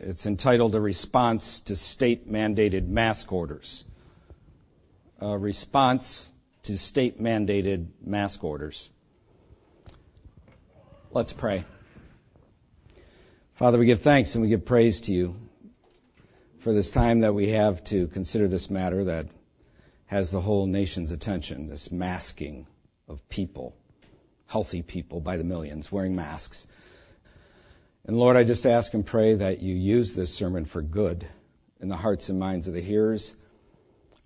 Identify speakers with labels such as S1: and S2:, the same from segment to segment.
S1: It's entitled A Response to State Mandated Mask Orders. A response to state mandated mask orders. Let's pray. Father, we give thanks and we give praise to you for this time that we have to consider this matter that has the whole nation's attention, this masking of people, healthy people by the millions wearing masks. And Lord, I just ask and pray that you use this sermon for good in the hearts and minds of the hearers.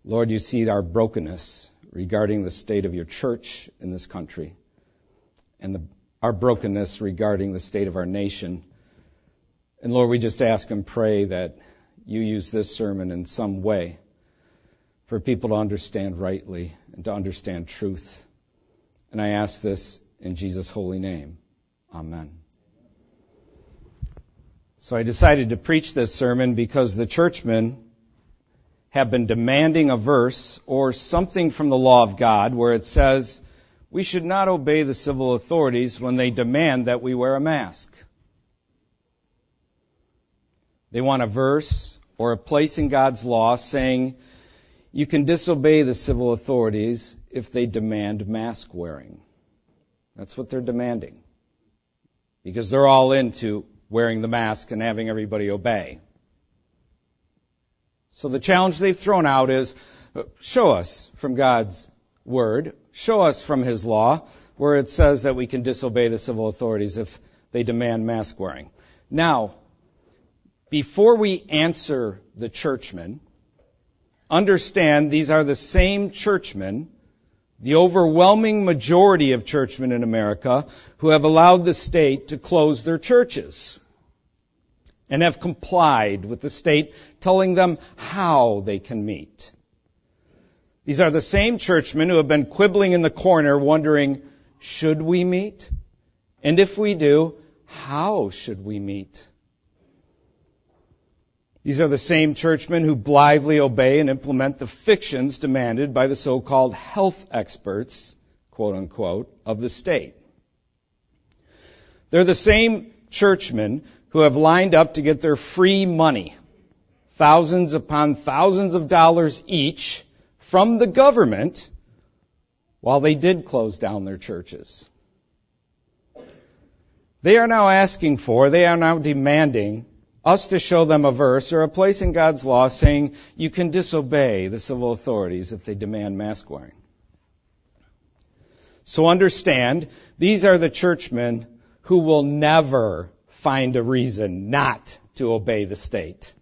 S1: Lord, you see our brokenness regarding the state of your church in this country and the, our brokenness regarding the state of our nation. And Lord, we just ask and pray that you use this sermon in some way for people to understand rightly and to understand truth. And I ask this in Jesus' holy name. Amen. So I decided to preach this sermon because the churchmen have been demanding a verse or something from the law of God where it says we should not obey the civil authorities when they demand that we wear a mask. They want a verse or a place in God's law saying you can disobey the civil authorities if they demand mask wearing. That's what they're demanding. Because they're all into wearing the mask and having everybody obey. So the challenge they've thrown out is uh, show us from God's word, show us from his law where it says that we can disobey the civil authorities if they demand mask wearing. Now, before we answer the churchmen, understand these are the same churchmen the overwhelming majority of churchmen in America who have allowed the state to close their churches and have complied with the state telling them how they can meet. These are the same churchmen who have been quibbling in the corner wondering, should we meet? And if we do, how should we meet? These are the same churchmen who blithely obey and implement the fictions demanded by the so-called health experts, quote unquote, of the state. They're the same churchmen who have lined up to get their free money, thousands upon thousands of dollars each from the government while they did close down their churches. They are now asking for, they are now demanding us to show them a verse or a place in God's law saying you can disobey the civil authorities if they demand mask wearing. So understand, these are the churchmen who will never find a reason not to obey the state.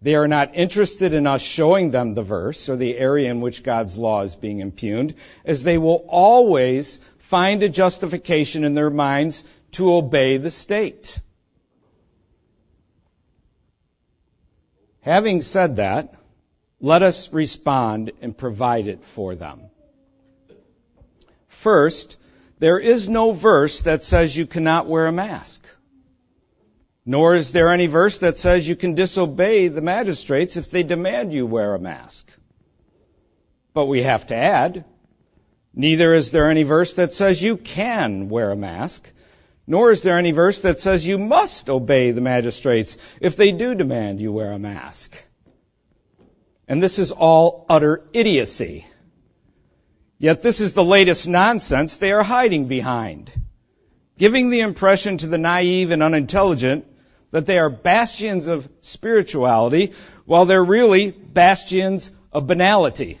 S1: They are not interested in us showing them the verse or the area in which God's law is being impugned, as they will always find a justification in their minds to obey the state. Having said that, let us respond and provide it for them. First, there is no verse that says you cannot wear a mask. Nor is there any verse that says you can disobey the magistrates if they demand you wear a mask. But we have to add, neither is there any verse that says you can wear a mask, nor is there any verse that says you must obey the magistrates if they do demand you wear a mask. And this is all utter idiocy. Yet this is the latest nonsense they are hiding behind, giving the impression to the naive and unintelligent that they are bastions of spirituality while they're really bastions of banality.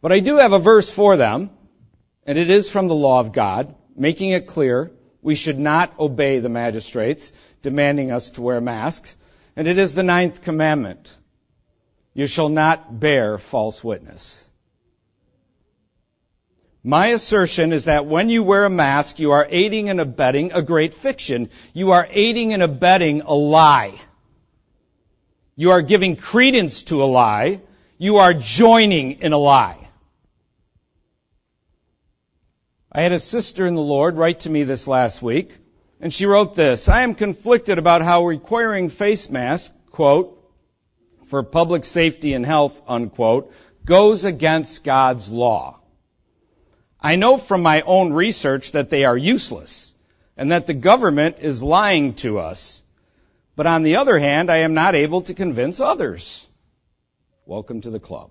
S1: But I do have a verse for them and it is from the law of God, making it clear we should not obey the magistrates demanding us to wear masks. And it is the ninth commandment. You shall not bear false witness. My assertion is that when you wear a mask, you are aiding and abetting a great fiction. You are aiding and abetting a lie. You are giving credence to a lie. You are joining in a lie. I had a sister in the Lord write to me this last week, and she wrote this, I am conflicted about how requiring face masks, quote, for public safety and health, unquote, goes against God's law. I know from my own research that they are useless. and that the government is lying to us. But on the other hand, I am not able to convince others. Welcome to the club.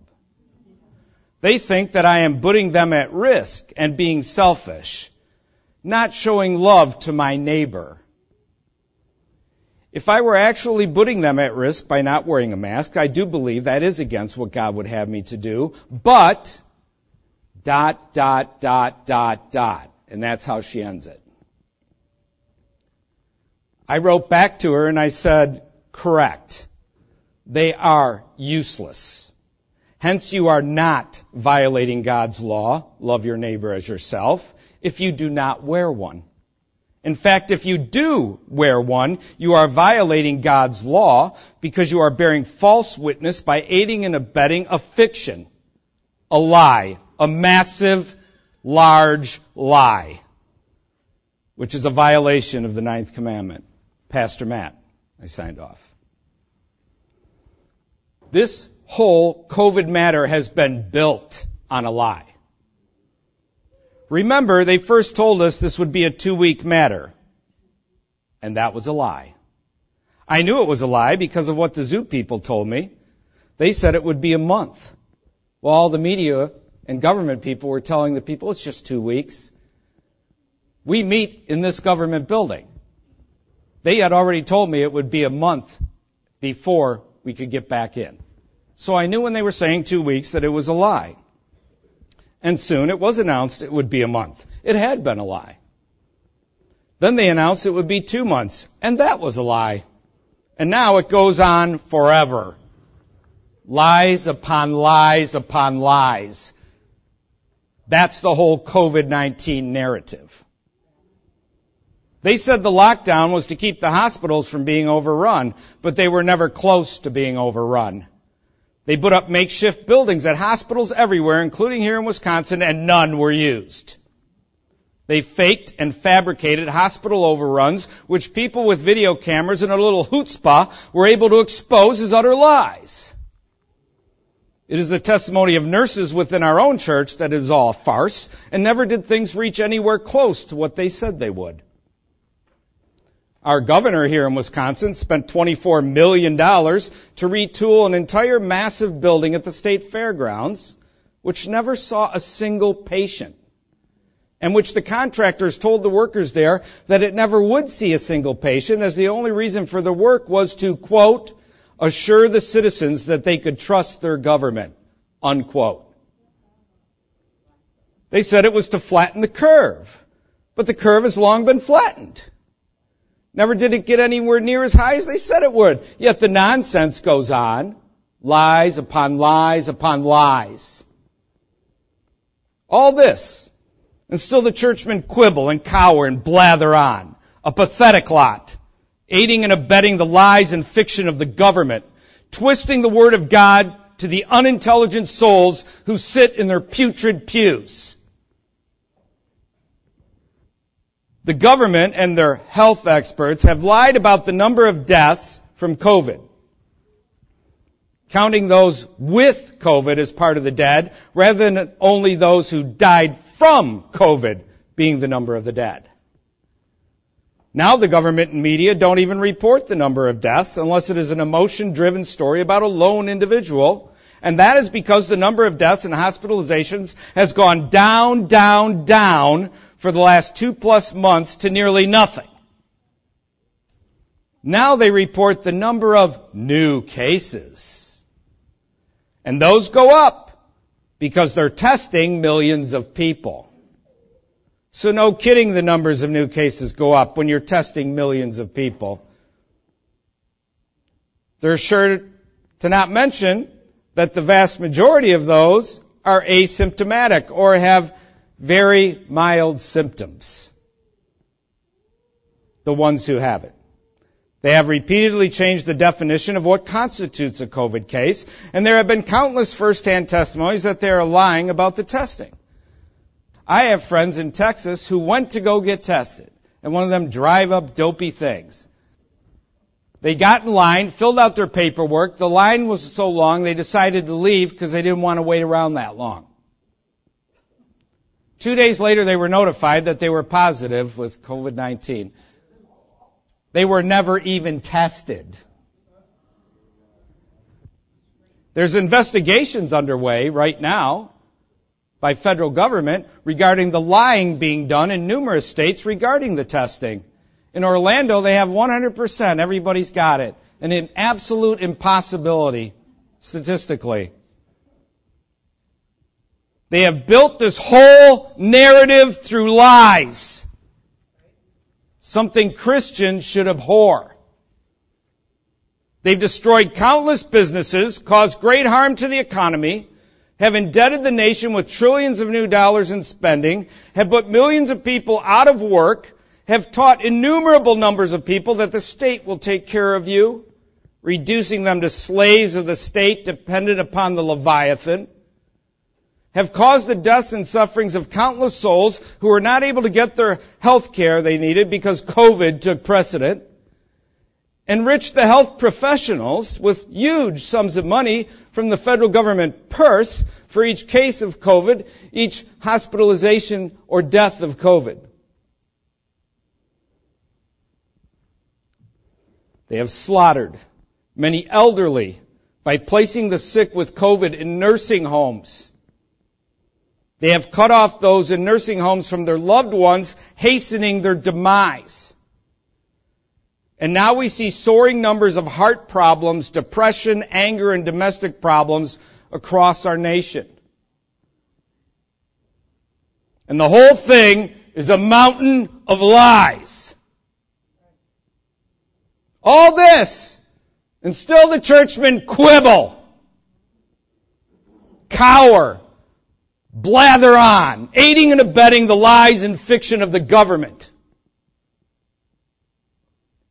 S1: They think that I am putting them at risk and being selfish, not showing love to my neighbor. If I were actually putting them at risk by not wearing a mask, I do believe that is against what God would have me to do. But, dot, dot, dot, dot, dot. And that's how she ends it. I wrote back to her and I said, correct. They are useless. Hence you are not violating God's law, love your neighbor as yourself, if you do not wear one. In fact, if you do wear one, you are violating God's law because you are bearing false witness by aiding and abetting a fiction, a lie, a massive, large lie, which is a violation of the ninth commandment. Pastor Matt, I signed off. This whole COVID matter has been built on a lie. Remember, they first told us this would be a two week matter. And that was a lie. I knew it was a lie because of what the zoo people told me. They said it would be a month. Well, all the media and government people were telling the people it's just two weeks. We meet in this government building. They had already told me it would be a month before we could get back in. So I knew when they were saying two weeks that it was a lie. And soon it was announced it would be a month. It had been a lie. Then they announced it would be two months, and that was a lie. And now it goes on forever. Lies upon lies upon lies. That's the whole COVID-19 narrative. They said the lockdown was to keep the hospitals from being overrun, but they were never close to being overrun. They put up makeshift buildings at hospitals everywhere, including here in Wisconsin, and none were used. They faked and fabricated hospital overruns, which people with video cameras and a little chutzpah were able to expose as utter lies. It is the testimony of nurses within our own church that it is all a farce, and never did things reach anywhere close to what they said they would. Our governor here in Wisconsin spent $24 million to retool an entire massive building at the state fairgrounds, which never saw a single patient, and which the contractors told the workers there that it never would see a single patient as the only reason for the work was to, quote, assure the citizens that they could trust their government, unquote. They said it was to flatten the curve, but the curve has long been flattened. Never did it get anywhere near as high as they said it would. Yet the nonsense goes on. Lies upon lies upon lies. All this. And still the churchmen quibble and cower and blather on. A pathetic lot. Aiding and abetting the lies and fiction of the government. Twisting the word of God to the unintelligent souls who sit in their putrid pews. the government and their health experts have lied about the number of deaths from COVID, counting those with COVID as part of the dead, rather than only those who died from COVID being the number of the dead. Now the government and media don't even report the number of deaths unless it is an emotion driven story about a lone individual. And that is because the number of deaths and hospitalizations has gone down, down, down for the last two plus months to nearly nothing. Now they report the number of new cases. And those go up because they're testing millions of people. So no kidding the numbers of new cases go up when you're testing millions of people. They're sure to not mention that the vast majority of those are asymptomatic or have very mild symptoms. The ones who have it. They have repeatedly changed the definition of what constitutes a COVID case, and there have been countless first-hand testimonies that they are lying about the testing. I have friends in Texas who went to go get tested, and one of them drive up dopey things. They got in line, filled out their paperwork. The line was so long they decided to leave because they didn't want to wait around that long. Two days later, they were notified that they were positive with COVID-19. They were never even tested. There's investigations underway right now by federal government regarding the lying being done in numerous states regarding the testing. In Orlando, they have 100%. Everybody's got it. And an absolute impossibility statistically. They have built this whole narrative through lies. Something Christians should abhor. They've destroyed countless businesses, caused great harm to the economy, have indebted the nation with trillions of new dollars in spending, have put millions of people out of work, have taught innumerable numbers of people that the state will take care of you, reducing them to slaves of the state dependent upon the Leviathan, have caused the deaths and sufferings of countless souls who were not able to get their health care they needed because COVID took precedent, enriched the health professionals with huge sums of money from the federal government purse for each case of COVID, each hospitalization or death of COVID. They have slaughtered many elderly by placing the sick with COVID in nursing homes. They have cut off those in nursing homes from their loved ones, hastening their demise. And now we see soaring numbers of heart problems, depression, anger, and domestic problems across our nation. And the whole thing is a mountain of lies. All this, and still the churchmen quibble, cower, blather on, aiding and abetting the lies and fiction of the government.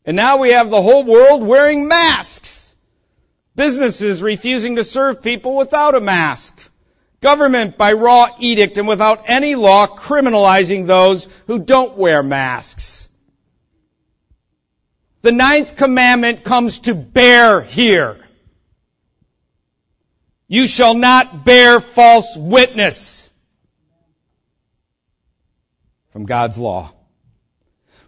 S1: And now we have the whole world wearing masks. Businesses refusing to serve people without a mask. Government by raw edict and without any law criminalizing those who don't wear masks. The ninth commandment comes to bear here. You shall not bear false witness from God's law.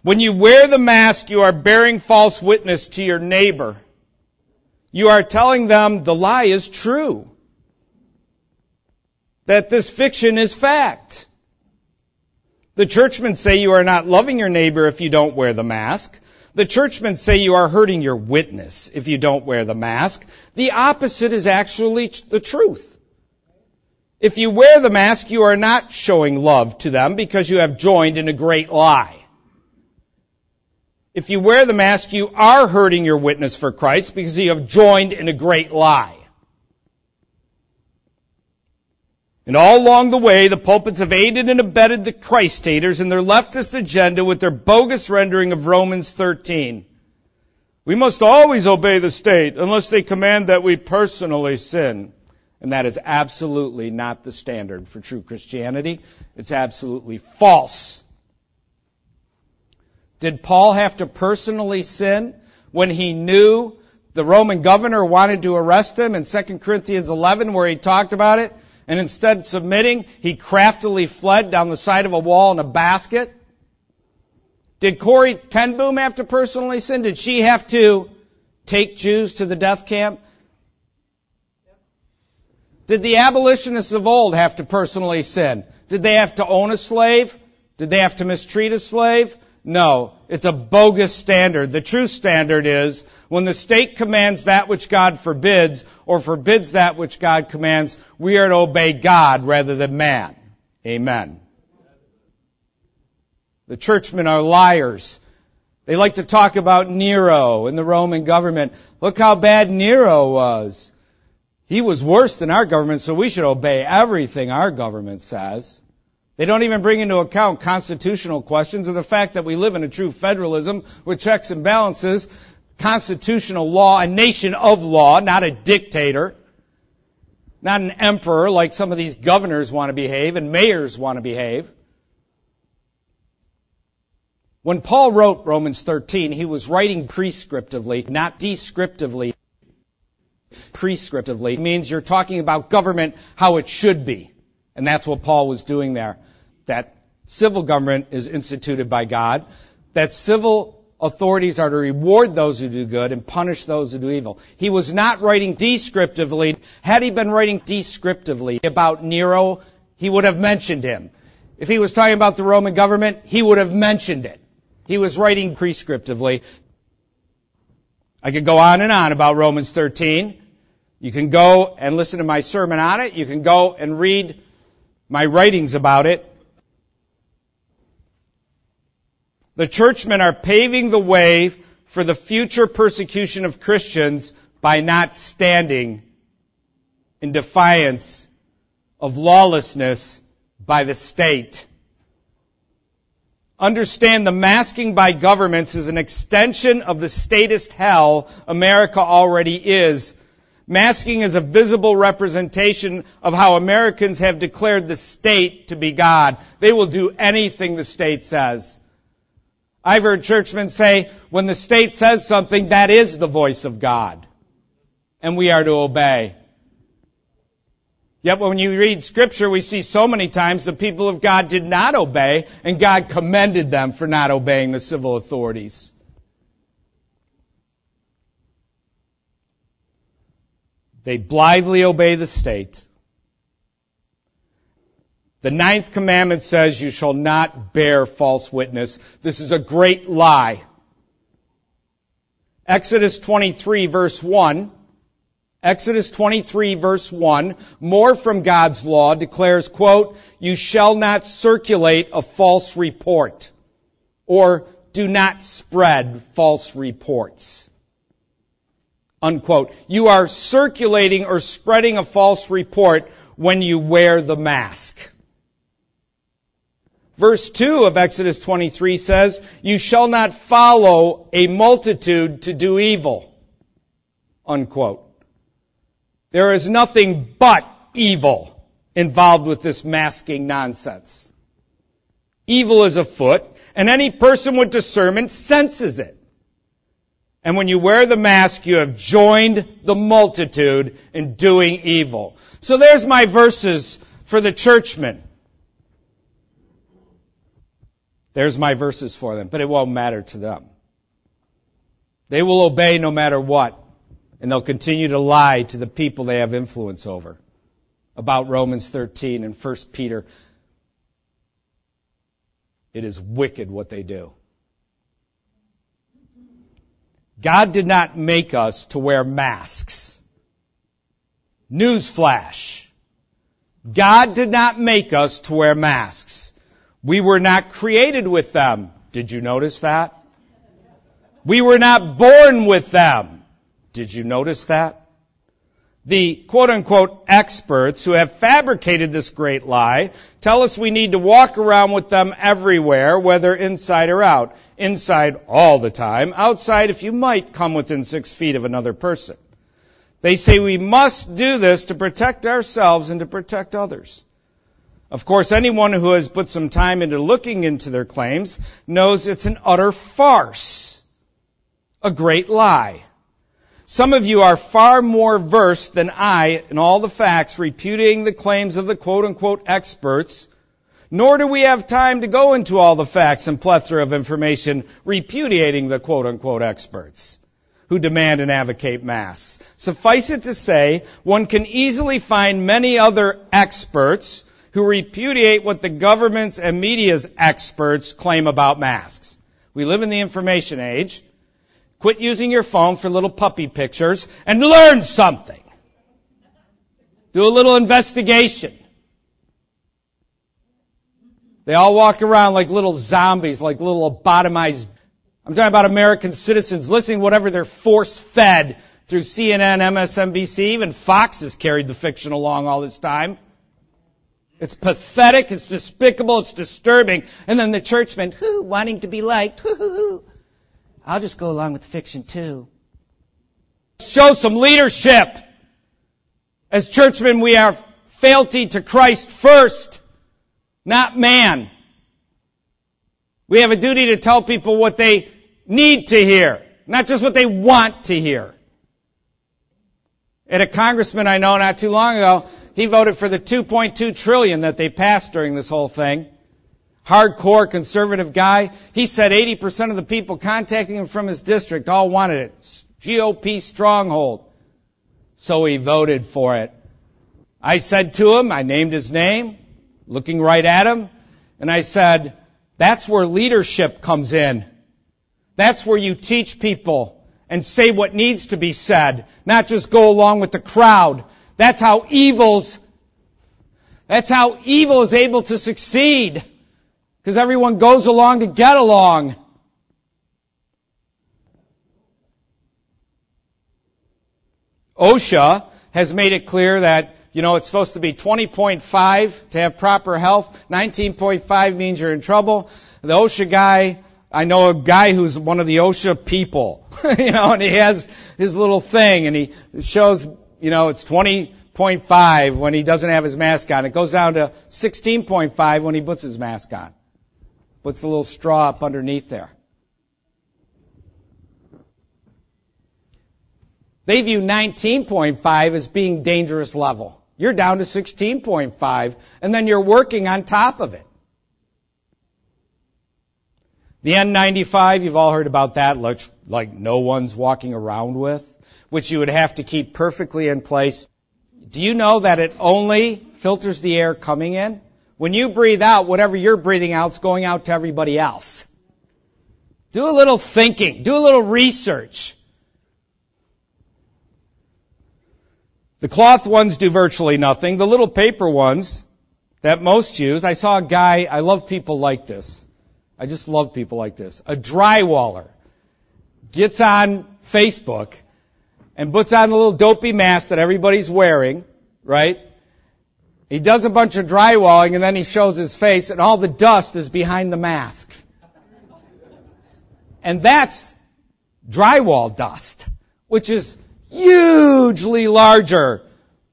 S1: When you wear the mask, you are bearing false witness to your neighbor. You are telling them the lie is true. That this fiction is fact. The churchmen say you are not loving your neighbor if you don't wear the mask. The churchmen say you are hurting your witness if you don't wear the mask. The opposite is actually the truth. If you wear the mask, you are not showing love to them because you have joined in a great lie. If you wear the mask, you are hurting your witness for Christ because you have joined in a great lie. And all along the way, the pulpits have aided and abetted the Christ haters in their leftist agenda with their bogus rendering of Romans 13. We must always obey the state unless they command that we personally sin. And that is absolutely not the standard for true Christianity. It's absolutely false. Did Paul have to personally sin when he knew the Roman governor wanted to arrest him in 2 Corinthians 11 where he talked about it? And instead of submitting, he craftily fled down the side of a wall in a basket? Did Corrie ten Boom have to personally sin? Did she have to take Jews to the death camp? Did the abolitionists of old have to personally sin? Did they have to own a slave? Did they have to mistreat a slave? No, it's a bogus standard. The true standard is when the state commands that which God forbids or forbids that which God commands, we are to obey God rather than man. Amen. The churchmen are liars. They like to talk about Nero and the Roman government. Look how bad Nero was. He was worse than our government, so we should obey everything our government says. They don't even bring into account constitutional questions or the fact that we live in a true federalism with checks and balances, constitutional law, a nation of law, not a dictator, not an emperor like some of these governors want to behave and mayors want to behave. When Paul wrote Romans 13, he was writing prescriptively, not descriptively. Prescriptively means you're talking about government how it should be. And that's what Paul was doing there. that civil government is instituted by God, that civil authorities are to reward those who do good and punish those who do evil. He was not writing descriptively. Had he been writing descriptively about Nero, he would have mentioned him. If he was talking about the Roman government, he would have mentioned it. He was writing prescriptively. I could go on and on about Romans 13. You can go and listen to my sermon on it. You can go and read my writings about it. The churchmen are paving the way for the future persecution of Christians by not standing in defiance of lawlessness by the state. Understand the masking by governments is an extension of the statist hell America already is. Masking is a visible representation of how Americans have declared the state to be God. They will do anything the state says. I've heard churchmen say, when the state says something, that is the voice of God. And we are to obey. Yet when you read scripture, we see so many times the people of God did not obey, and God commended them for not obeying the civil authorities. They blithely obey the state. The ninth commandment says you shall not bear false witness. This is a great lie. Exodus 23 verse 1. Exodus 23 verse 1, more from God's law declares, quote, you shall not circulate a false report or do not spread false reports. Unquote. You are circulating or spreading a false report when you wear the mask. Verse 2 of Exodus 23 says, You shall not follow a multitude to do evil. Unquote. There is nothing but evil involved with this masking nonsense. Evil is afoot, and any person with discernment senses it. And when you wear the mask, you have joined the multitude in doing evil. So there's my verses for the churchmen. There's my verses for them, but it won't matter to them. They will obey no matter what, and they'll continue to lie to the people they have influence over about Romans 13 and 1 Peter. It is wicked what they do. God did not make us to wear masks. Newsflash. God did not make us to wear masks. We were not created with them. Did you notice that? We were not born with them. Did you notice that? The quote unquote experts who have fabricated this great lie tell us we need to walk around with them everywhere, whether inside or out. Inside all the time. Outside if you might come within six feet of another person. They say we must do this to protect ourselves and to protect others. Of course, anyone who has put some time into looking into their claims knows it's an utter farce. A great lie. Some of you are far more versed than I in all the facts repudiating the claims of the quote unquote experts, nor do we have time to go into all the facts and plethora of information repudiating the quote unquote experts who demand and advocate masks. Suffice it to say, one can easily find many other experts who repudiate what the governments and media's experts claim about masks. We live in the information age. Quit using your phone for little puppy pictures and learn something. Do a little investigation. They all walk around like little zombies, like little lobotomized. I'm talking about American citizens listening to whatever they're force fed through CNN, MSNBC, even Fox has carried the fiction along all this time. It's pathetic, it's despicable, it's disturbing. And then the churchmen, who wanting to be liked, hoo, I'll just go along with the fiction too. Show some leadership. As churchmen, we are fealty to Christ first, not man. We have a duty to tell people what they need to hear, not just what they want to hear. And a congressman I know not too long ago he voted for the 2.2 trillion that they passed during this whole thing. Hardcore conservative guy. He said 80% of the people contacting him from his district all wanted it. GOP stronghold. So he voted for it. I said to him, I named his name, looking right at him, and I said, that's where leadership comes in. That's where you teach people and say what needs to be said, not just go along with the crowd. That's how evil's, that's how evil is able to succeed. Because everyone goes along to get along. OSHA has made it clear that, you know, it's supposed to be 20.5 to have proper health. 19.5 means you're in trouble. The OSHA guy, I know a guy who's one of the OSHA people, you know, and he has his little thing and he shows, you know, it's 20.5 when he doesn't have his mask on. It goes down to 16.5 when he puts his mask on. Puts the little straw up underneath there. They view 19.5 as being dangerous level. You're down to 16.5 and then you're working on top of it. The N95, you've all heard about that, looks like no one's walking around with, which you would have to keep perfectly in place. Do you know that it only filters the air coming in? When you breathe out, whatever you're breathing out is going out to everybody else. Do a little thinking. Do a little research. The cloth ones do virtually nothing. The little paper ones that most use, I saw a guy, I love people like this. I just love people like this. A drywaller gets on Facebook and puts on a little dopey mask that everybody's wearing, right? He does a bunch of drywalling and then he shows his face and all the dust is behind the mask. And that's drywall dust, which is hugely larger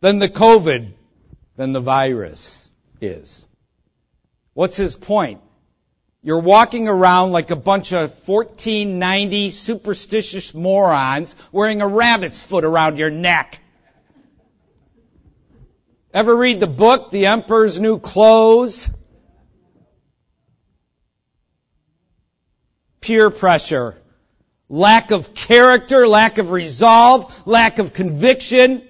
S1: than the COVID, than the virus is. What's his point? You're walking around like a bunch of 1490 superstitious morons wearing a rabbit's foot around your neck. Ever read the book, The Emperor's New Clothes? Peer pressure lack of character, lack of resolve, lack of conviction.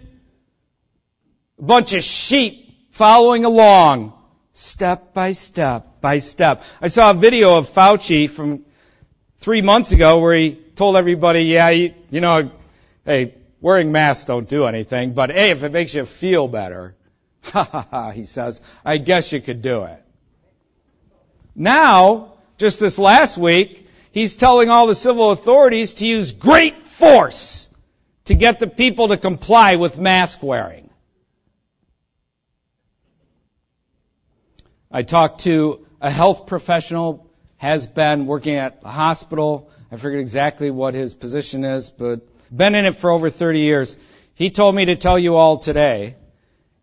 S1: A bunch of sheep following along, step by step by step. I saw a video of Fauci from three months ago where he told everybody, yeah, you, you know, hey, wearing masks don't do anything, but hey, if it makes you feel better, ha ha ha, he says, I guess you could do it. Now, just this last week, he's telling all the civil authorities to use great force to get the people to comply with mask wearing. I talked to a health professional, has been working at a hospital. I forget exactly what his position is, but been in it for over 30 years. He told me to tell you all today.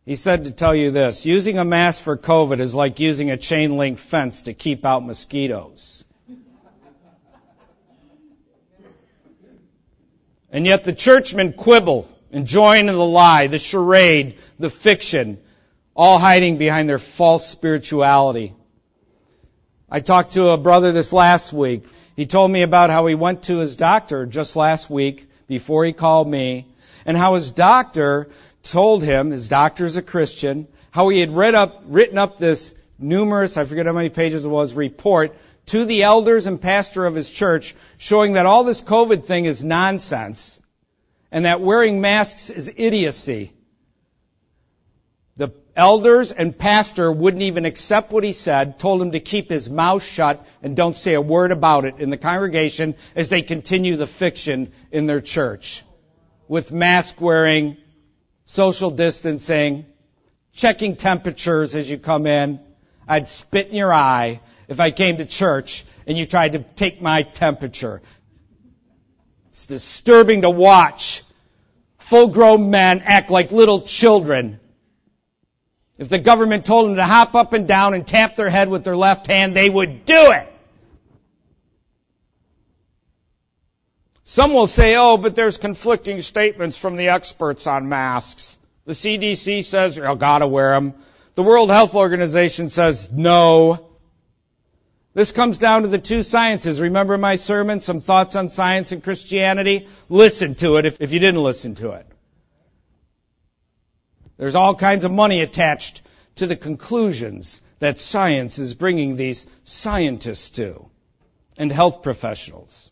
S1: He said to tell you this, using a mask for COVID is like using a chain link fence to keep out mosquitoes. And yet the churchmen quibble and join in the lie, the charade, the fiction, all hiding behind their false spirituality. I talked to a brother this last week. He told me about how he went to his doctor just last week before he called me and how his doctor told him, his doctor is a Christian, how he had read up, written up this numerous, I forget how many pages it was, report to the elders and pastor of his church showing that all this COVID thing is nonsense and that wearing masks is idiocy. The elders and pastor wouldn't even accept what he said, told him to keep his mouth shut and don't say a word about it in the congregation as they continue the fiction in their church. With mask wearing, social distancing, checking temperatures as you come in. I'd spit in your eye if I came to church and you tried to take my temperature. It's disturbing to watch full grown men act like little children. If the government told them to hop up and down and tap their head with their left hand, they would do it. Some will say, oh, but there's conflicting statements from the experts on masks. The CDC says, you oh, gotta wear them. The World Health Organization says, no. This comes down to the two sciences. Remember my sermon, Some Thoughts on Science and Christianity? Listen to it if, if you didn't listen to it. There's all kinds of money attached to the conclusions that science is bringing these scientists to and health professionals.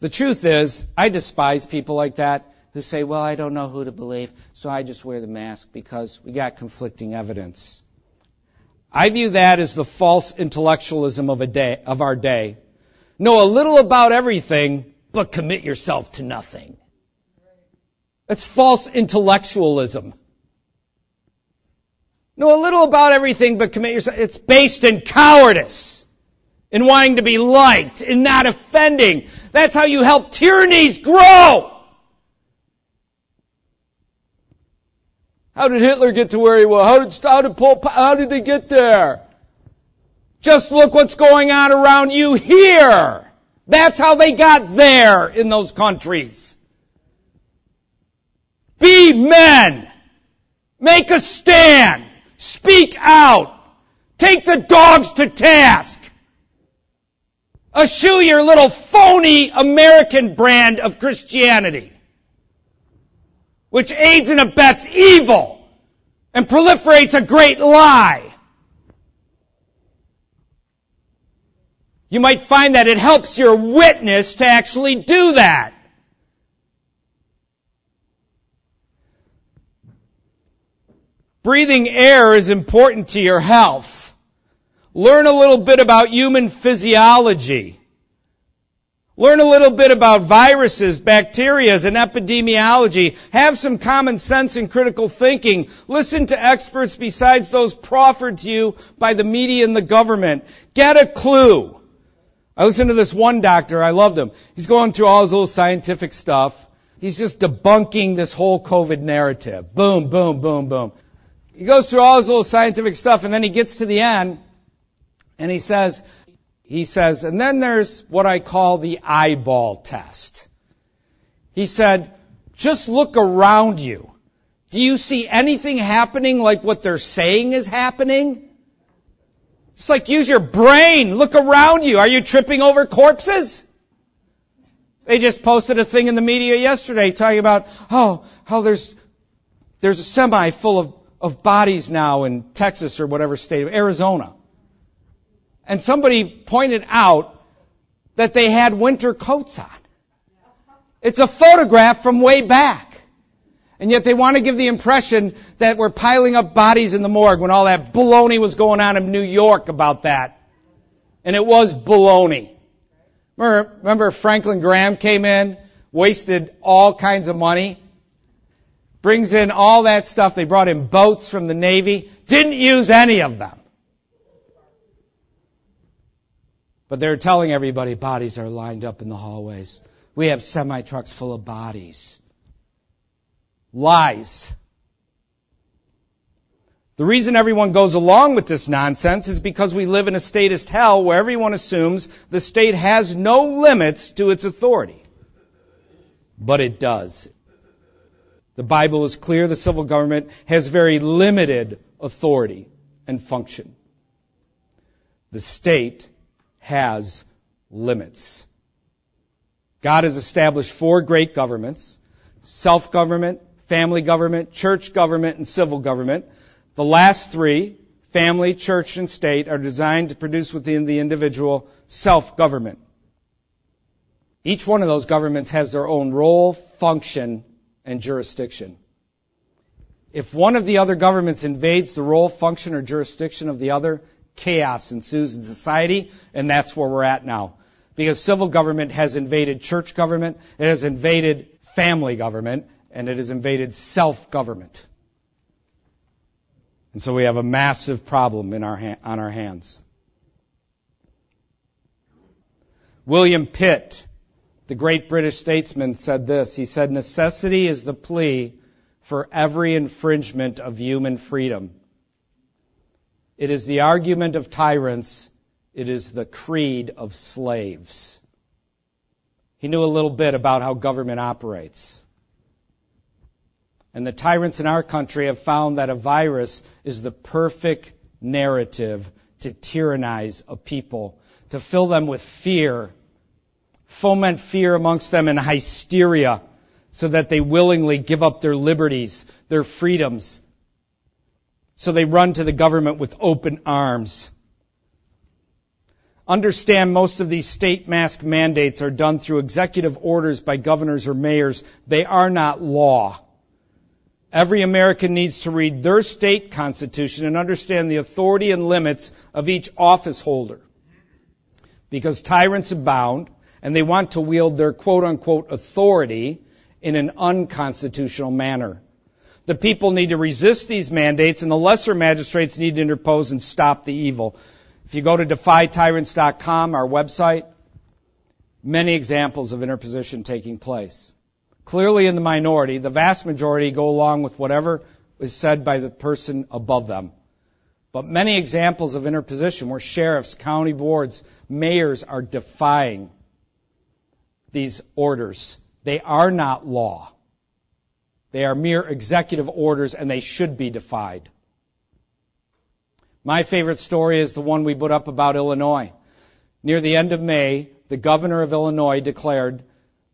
S1: The truth is, I despise people like that who say, well, I don't know who to believe, so I just wear the mask because we got conflicting evidence. I view that as the false intellectualism of day, of our day. Know a little about everything, but commit yourself to nothing. That's false intellectualism. Know a little about everything, but commit yourself. It's based in cowardice, in wanting to be liked, in not offending. That's how you help tyrannies grow. How did Hitler get to where he was? How did, how did how did they get there? Just look what's going on around you here. That's how they got there in those countries. Be men. Make a stand. Speak out. Take the dogs to task. Eschew your little phony American brand of Christianity which aids and abets evil and proliferates a great lie. You might find that it helps your witness to actually do that. Breathing air is important to your health. Learn a little bit about human physiology. Learn a little bit about viruses, bacteria, and epidemiology. Have some common sense and critical thinking. Listen to experts besides those proffered to you by the media and the government. Get a clue. I listened to this one doctor. I loved him. He's going through all his little scientific stuff. He's just debunking this whole COVID narrative. Boom, boom, boom, boom. He goes through all his little scientific stuff and then he gets to the end and he says, he says, and then there's what I call the eyeball test. He said, just look around you. Do you see anything happening like what they're saying is happening? It's like use your brain. Look around you. Are you tripping over corpses? They just posted a thing in the media yesterday talking about, oh, how there's, there's a semi full of, of bodies now in Texas or whatever state, of Arizona and somebody pointed out that they had winter coats on. It's a photograph from way back. And yet they want to give the impression that we're piling up bodies in the morgue when all that baloney was going on in New York about that. And it was baloney. Remember, Franklin Graham came in, wasted all kinds of money, brings in all that stuff. They brought in boats from the Navy, didn't use any of them. But they're telling everybody bodies are lined up in the hallways. We have semi trucks full of bodies. Lies. The reason everyone goes along with this nonsense is because we live in a statist hell where everyone assumes the state has no limits to its authority. But it does. The Bible is clear the civil government has very limited authority and function. The state has limits. God has established four great governments self government, family government, church government, and civil government. The last three, family, church, and state, are designed to produce within the individual self government. Each one of those governments has their own role, function, and jurisdiction. If one of the other governments invades the role, function, or jurisdiction of the other, chaos ensues in society, and that's where we're at now. Because civil government has invaded church government, it has invaded family government, and it has invaded self-government. And so we have a massive problem in our ha- on our hands. William Pitt, the great British statesman, said this. He said, necessity is the plea for every infringement of human freedom. It is the argument of tyrants. It is the creed of slaves. He knew a little bit about how government operates. And the tyrants in our country have found that a virus is the perfect narrative to tyrannize a people, to fill them with fear, foment fear amongst them and hysteria, so that they willingly give up their liberties, their freedoms. So they run to the government with open arms. Understand most of these state mask mandates are done through executive orders by governors or mayors. They are not law. Every American needs to read their state constitution and understand the authority and limits of each office holder. Because tyrants abound and they want to wield their quote unquote authority in an unconstitutional manner. The people need to resist these mandates and the lesser magistrates need to interpose and stop the evil. If you go to defytyrants.com, our website, many examples of interposition taking place. Clearly in the minority, the vast majority go along with whatever is said by the person above them. But many examples of interposition where sheriffs, county boards, mayors are defying these orders. They are not law. They are mere executive orders and they should be defied. My favorite story is the one we put up about Illinois. Near the end of May, the governor of Illinois declared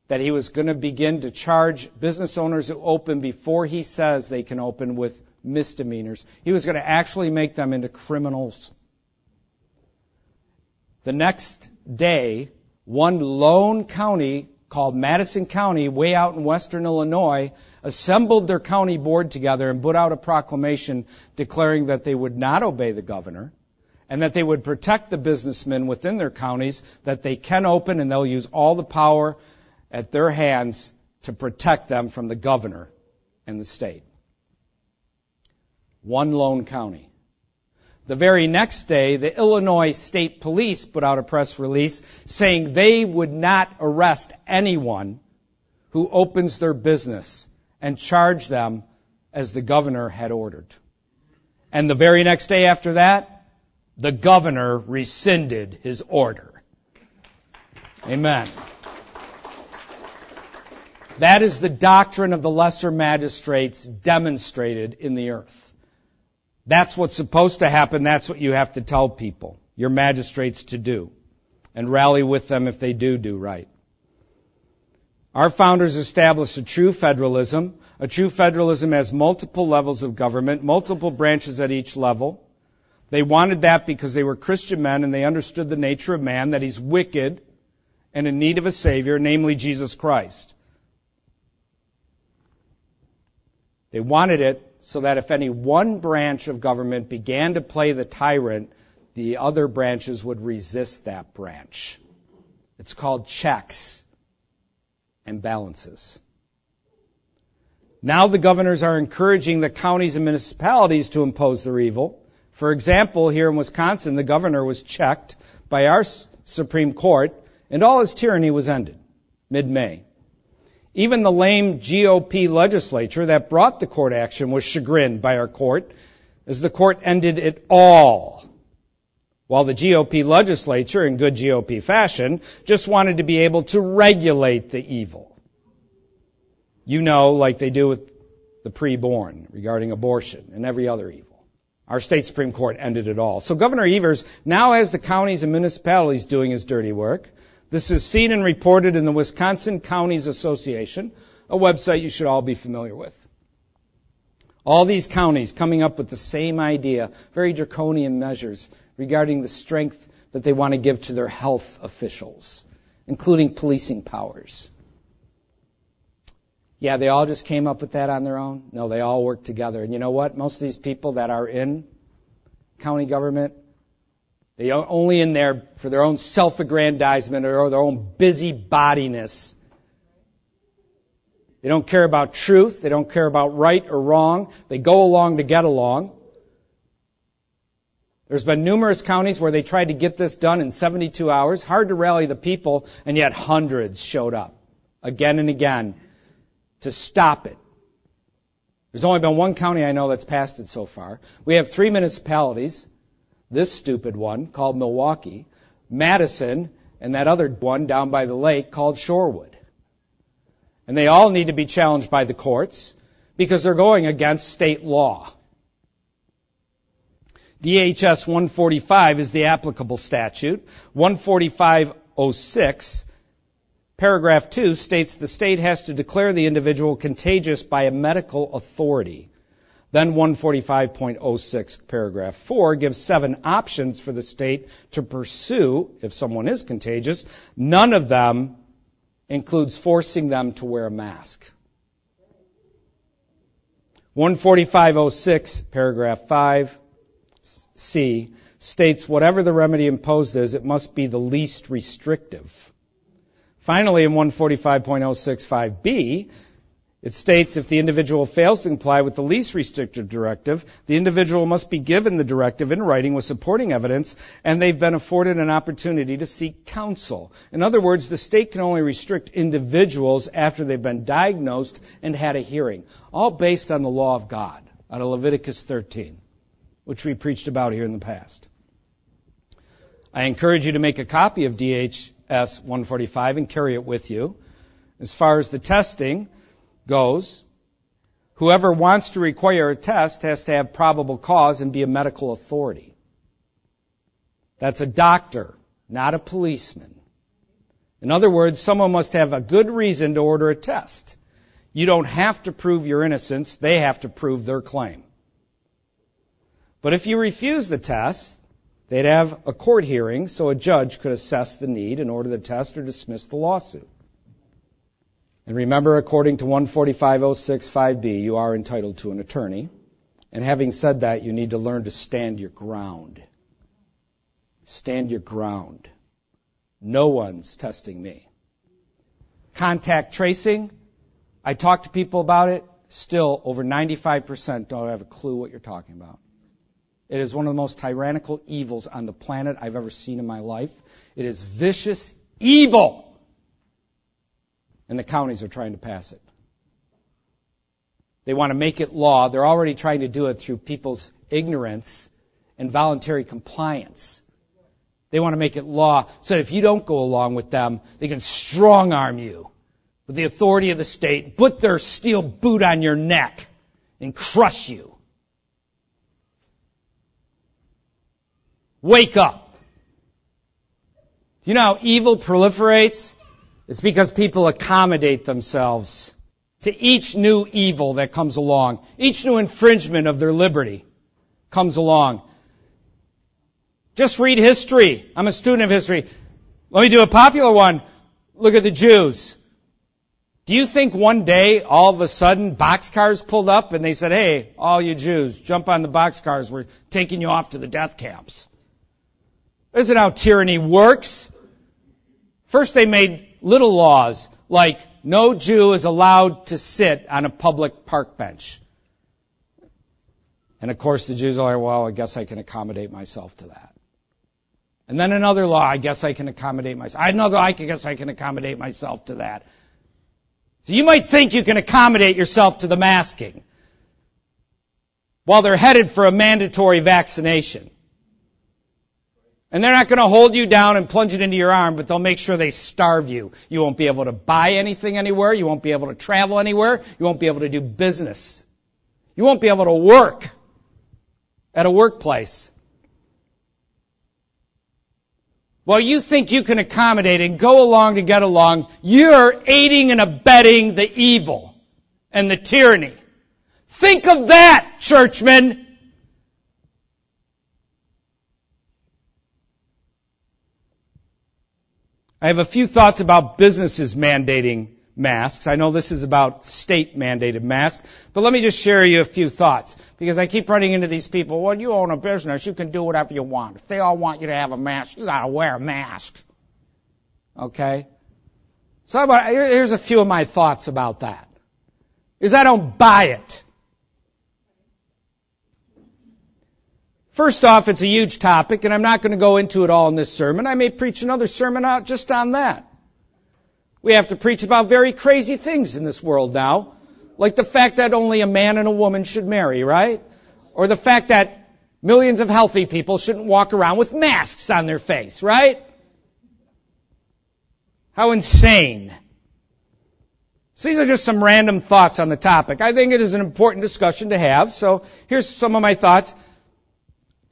S1: that he was going to begin to charge business owners who open before he says they can open with misdemeanors. He was going to actually make them into criminals. The next day, one lone county called Madison County, way out in western Illinois, assembled their county board together and put out a proclamation declaring that they would not obey the governor and that they would protect the businessmen within their counties, that they can open and they'll use all the power at their hands to protect them from the governor and the state. One lone county. The very next day, the Illinois State Police put out a press release saying they would not arrest anyone who opens their business and charge them as the governor had ordered. And the very next day after that, the governor rescinded his order. Amen. That is the doctrine of the lesser magistrates demonstrated in the earth. That's what's supposed to happen. That's what you have to tell people, your magistrates to do, and rally with them if they do do right. Our founders established a true federalism. A true federalism has multiple levels of government, multiple branches at each level. They wanted that because they were Christian men and they understood the nature of man, that he's wicked and in need of a Savior, namely Jesus Christ. They wanted it so that if any one branch of government began to play the tyrant, the other branches would resist that branch. It's called checks and balances. Now the governors are encouraging the counties and municipalities to impose their evil. For example, here in Wisconsin, the governor was checked by our Supreme Court and all his tyranny was ended mid-May. Even the lame GOP legislature that brought the court action was chagrined by our court as the court ended it all. While the GOP legislature, in good GOP fashion, just wanted to be able to regulate the evil. You know, like they do with the preborn regarding abortion and every other evil. Our state Supreme Court ended it all. So Governor Evers now has the counties and municipalities doing his dirty work. This is seen and reported in the Wisconsin Counties Association, a website you should all be familiar with. All these counties coming up with the same idea, very draconian measures regarding the strength that they want to give to their health officials, including policing powers. Yeah, they all just came up with that on their own? No, they all work together. And you know what? Most of these people that are in county government they are only in there for their own self-aggrandizement or their own busybodiness. They don't care about truth. They don't care about right or wrong. They go along to get along. There's been numerous counties where they tried to get this done in 72 hours. Hard to rally the people, and yet hundreds showed up again and again to stop it. There's only been one county I know that's passed it so far. We have three municipalities this stupid one called Milwaukee, Madison, and that other one down by the lake called Shorewood. And they all need to be challenged by the courts because they're going against state law. DHS 145 is the applicable statute. 14506 Paragraph 2 states the state has to declare the individual contagious by a medical authority. Then 145.06 paragraph 4 gives seven options for the state to pursue if someone is contagious. None of them includes forcing them to wear a mask. 145.06 paragraph 5 C states whatever the remedy imposed is, it must be the least restrictive. Finally, in 145.065b, it states if the individual fails to comply with the least restrictive directive, the individual must be given the directive in writing with supporting evidence, and they've been afforded an opportunity to seek counsel. In other words, the state can only restrict individuals after they've been diagnosed and had a hearing, all based on the law of God, out of Leviticus 13, which we preached about here in the past. I encourage you to make a copy of DH S145 and carry it with you. As far as the testing goes, whoever wants to require a test has to have probable cause and be a medical authority. That's a doctor, not a policeman. In other words, someone must have a good reason to order a test. You don't have to prove your innocence, they have to prove their claim. But if you refuse the test, They'd have a court hearing so a judge could assess the need and order the test or dismiss the lawsuit. And remember, according to 145.065b, you are entitled to an attorney. And having said that, you need to learn to stand your ground. Stand your ground. No one's testing me. Contact tracing, I talk to people about it. Still, over 95% don't have a clue what you're talking about. It is one of the most tyrannical evils on the planet I've ever seen in my life. It is vicious evil. And the counties are trying to pass it. They want to make it law. They're already trying to do it through people's ignorance and voluntary compliance. They want to make it law so that if you don't go along with them, they can strong arm you with the authority of the state, put their steel boot on your neck, and crush you. Wake up. Do you know how evil proliferates? It's because people accommodate themselves to each new evil that comes along. Each new infringement of their liberty comes along. Just read history. I'm a student of history. Let me do a popular one. Look at the Jews. Do you think one day, all of a sudden, boxcars pulled up and they said, hey, all you Jews, jump on the boxcars. We're taking you off to the death camps. This is how tyranny works. First they made little laws like no Jew is allowed to sit on a public park bench. And of course the Jews are like, well, I guess I can accommodate myself to that. And then another law, I guess I can accommodate myself. Another, I guess I can accommodate myself to that. So you might think you can accommodate yourself to the masking while they're headed for a mandatory vaccination. And they're not going to hold you down and plunge it into your arm, but they'll make sure they starve you. You won't be able to buy anything anywhere. You won't be able to travel anywhere. You won't be able to do business. You won't be able to work at a workplace. Well, you think you can accommodate and go along to get along, you're aiding and abetting the evil and the tyranny. Think of that, churchmen. I have a few thoughts about businesses mandating masks. I know this is about state mandated masks, but let me just share you a few thoughts because I keep running into these people. Well, you own a business, you can do whatever you want. If they all want you to have a mask, you gotta wear a mask. Okay? So about, here's a few of my thoughts about that. Is I don't buy it. First off, it's a huge topic, and I'm not going to go into it all in this sermon. I may preach another sermon out just on that. We have to preach about very crazy things in this world now, like the fact that only a man and a woman should marry, right? Or the fact that millions of healthy people shouldn't walk around with masks on their face, right? How insane. So these are just some random thoughts on the topic. I think it is an important discussion to have, so here's some of my thoughts.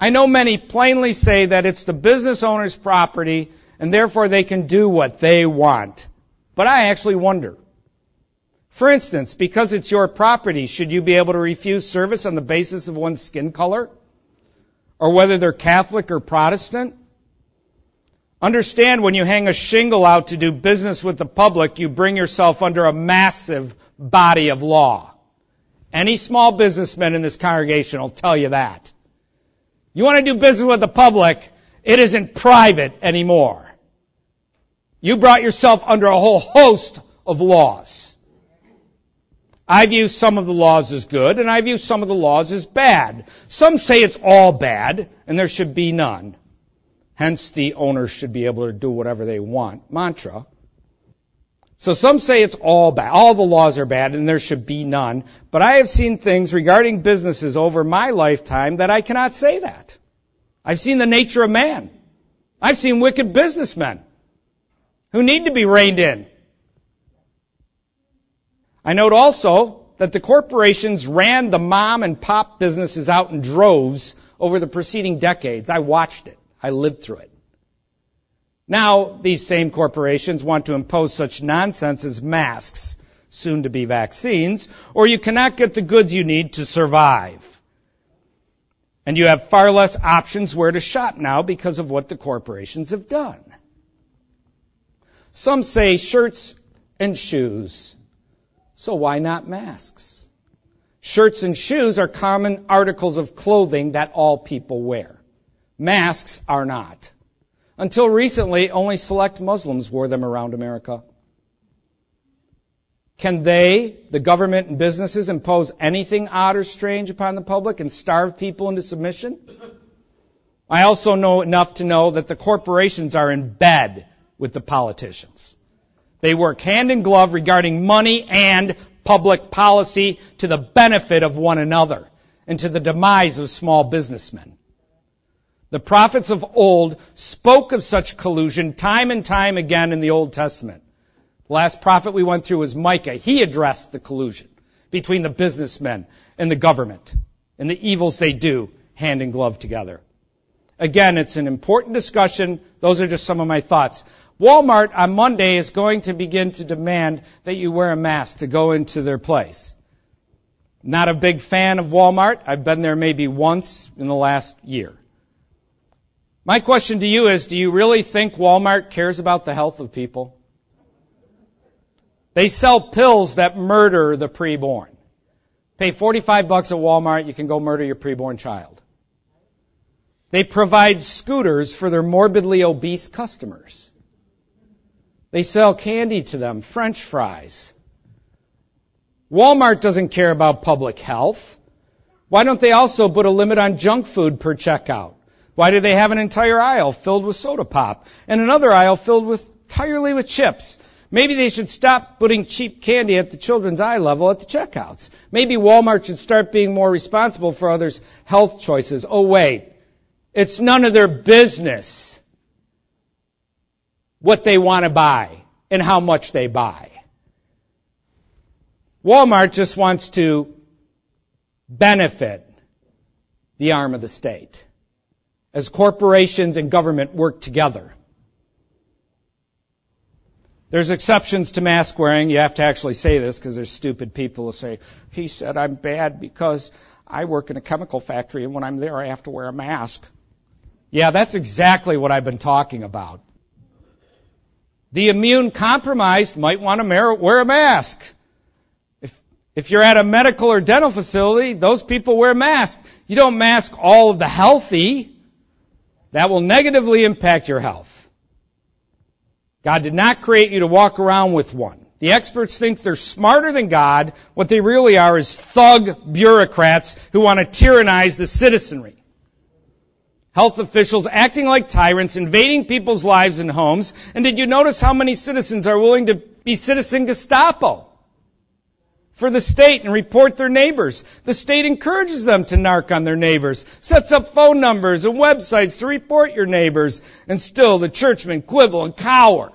S1: I know many plainly say that it's the business owner's property and therefore they can do what they want. But I actually wonder. For instance, because it's your property, should you be able to refuse service on the basis of one's skin color? Or whether they're Catholic or Protestant? Understand when you hang a shingle out to do business with the public, you bring yourself under a massive body of law. Any small businessman in this congregation will tell you that. You want to do business with the public, it isn't private anymore. You brought yourself under a whole host of laws. I view some of the laws as good, and I view some of the laws as bad. Some say it's all bad, and there should be none. Hence, the owners should be able to do whatever they want. Mantra. So some say it's all bad. All the laws are bad and there should be none. But I have seen things regarding businesses over my lifetime that I cannot say that. I've seen the nature of man. I've seen wicked businessmen who need to be reined in. I note also that the corporations ran the mom and pop businesses out in droves over the preceding decades. I watched it. I lived through it. Now, these same corporations want to impose such nonsense as masks, soon to be vaccines, or you cannot get the goods you need to survive. And you have far less options where to shop now because of what the corporations have done. Some say shirts and shoes. So why not masks? Shirts and shoes are common articles of clothing that all people wear. Masks are not. Until recently, only select Muslims wore them around America. Can they, the government and businesses, impose anything odd or strange upon the public and starve people into submission? I also know enough to know that the corporations are in bed with the politicians. They work hand in glove regarding money and public policy to the benefit of one another and to the demise of small businessmen. The prophets of old spoke of such collusion time and time again in the Old Testament. The last prophet we went through was Micah. He addressed the collusion between the businessmen and the government and the evils they do hand in glove together. Again, it's an important discussion. Those are just some of my thoughts. Walmart on Monday is going to begin to demand that you wear a mask to go into their place. Not a big fan of Walmart. I've been there maybe once in the last year. My question to you is, do you really think Walmart cares about the health of people? They sell pills that murder the preborn. Pay 45 bucks at Walmart, you can go murder your preborn child. They provide scooters for their morbidly obese customers. They sell candy to them, french fries. Walmart doesn't care about public health. Why don't they also put a limit on junk food per checkout? Why do they have an entire aisle filled with soda pop and another aisle filled with entirely with chips? Maybe they should stop putting cheap candy at the children's eye level at the checkouts. Maybe Walmart should start being more responsible for others' health choices. Oh wait, it's none of their business what they want to buy and how much they buy. Walmart just wants to benefit the arm of the state as corporations and government work together. There's exceptions to mask wearing. You have to actually say this because there's stupid people who say, he said I'm bad because I work in a chemical factory and when I'm there I have to wear a mask. Yeah, that's exactly what I've been talking about. The immune compromised might want to wear a mask. If, if you're at a medical or dental facility, those people wear masks. You don't mask all of the healthy. That will negatively impact your health. God did not create you to walk around with one. The experts think they're smarter than God. What they really are is thug bureaucrats who want to tyrannize the citizenry. Health officials acting like tyrants, invading people's lives and homes. And did you notice how many citizens are willing to be citizen Gestapo? For the state and report their neighbors. The state encourages them to narc on their neighbors, sets up phone numbers and websites to report your neighbors, and still the churchmen quibble and cower.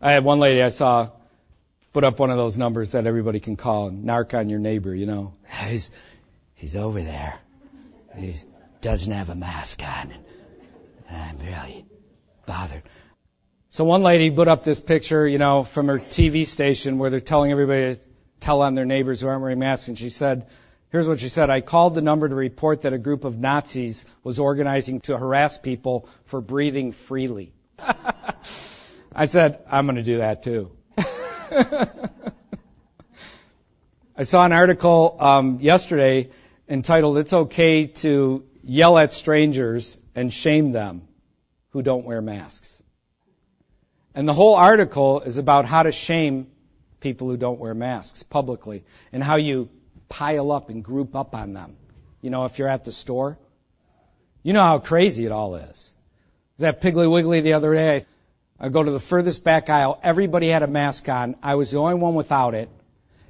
S1: I had one lady I saw put up one of those numbers that everybody can call and narc on your neighbor, you know. He's, he's over there. He doesn't have a mask on. I'm really bothered. So one lady put up this picture, you know, from her TV station where they're telling everybody to tell on their neighbors who aren't wearing masks. And she said, here's what she said. I called the number to report that a group of Nazis was organizing to harass people for breathing freely. I said, I'm going to do that too. I saw an article um, yesterday entitled "It's okay to yell at strangers and shame them who don't wear masks." And the whole article is about how to shame people who don't wear masks publicly and how you pile up and group up on them. You know, if you're at the store, you know how crazy it all is. That Piggly Wiggly the other day, I go to the furthest back aisle. Everybody had a mask on. I was the only one without it.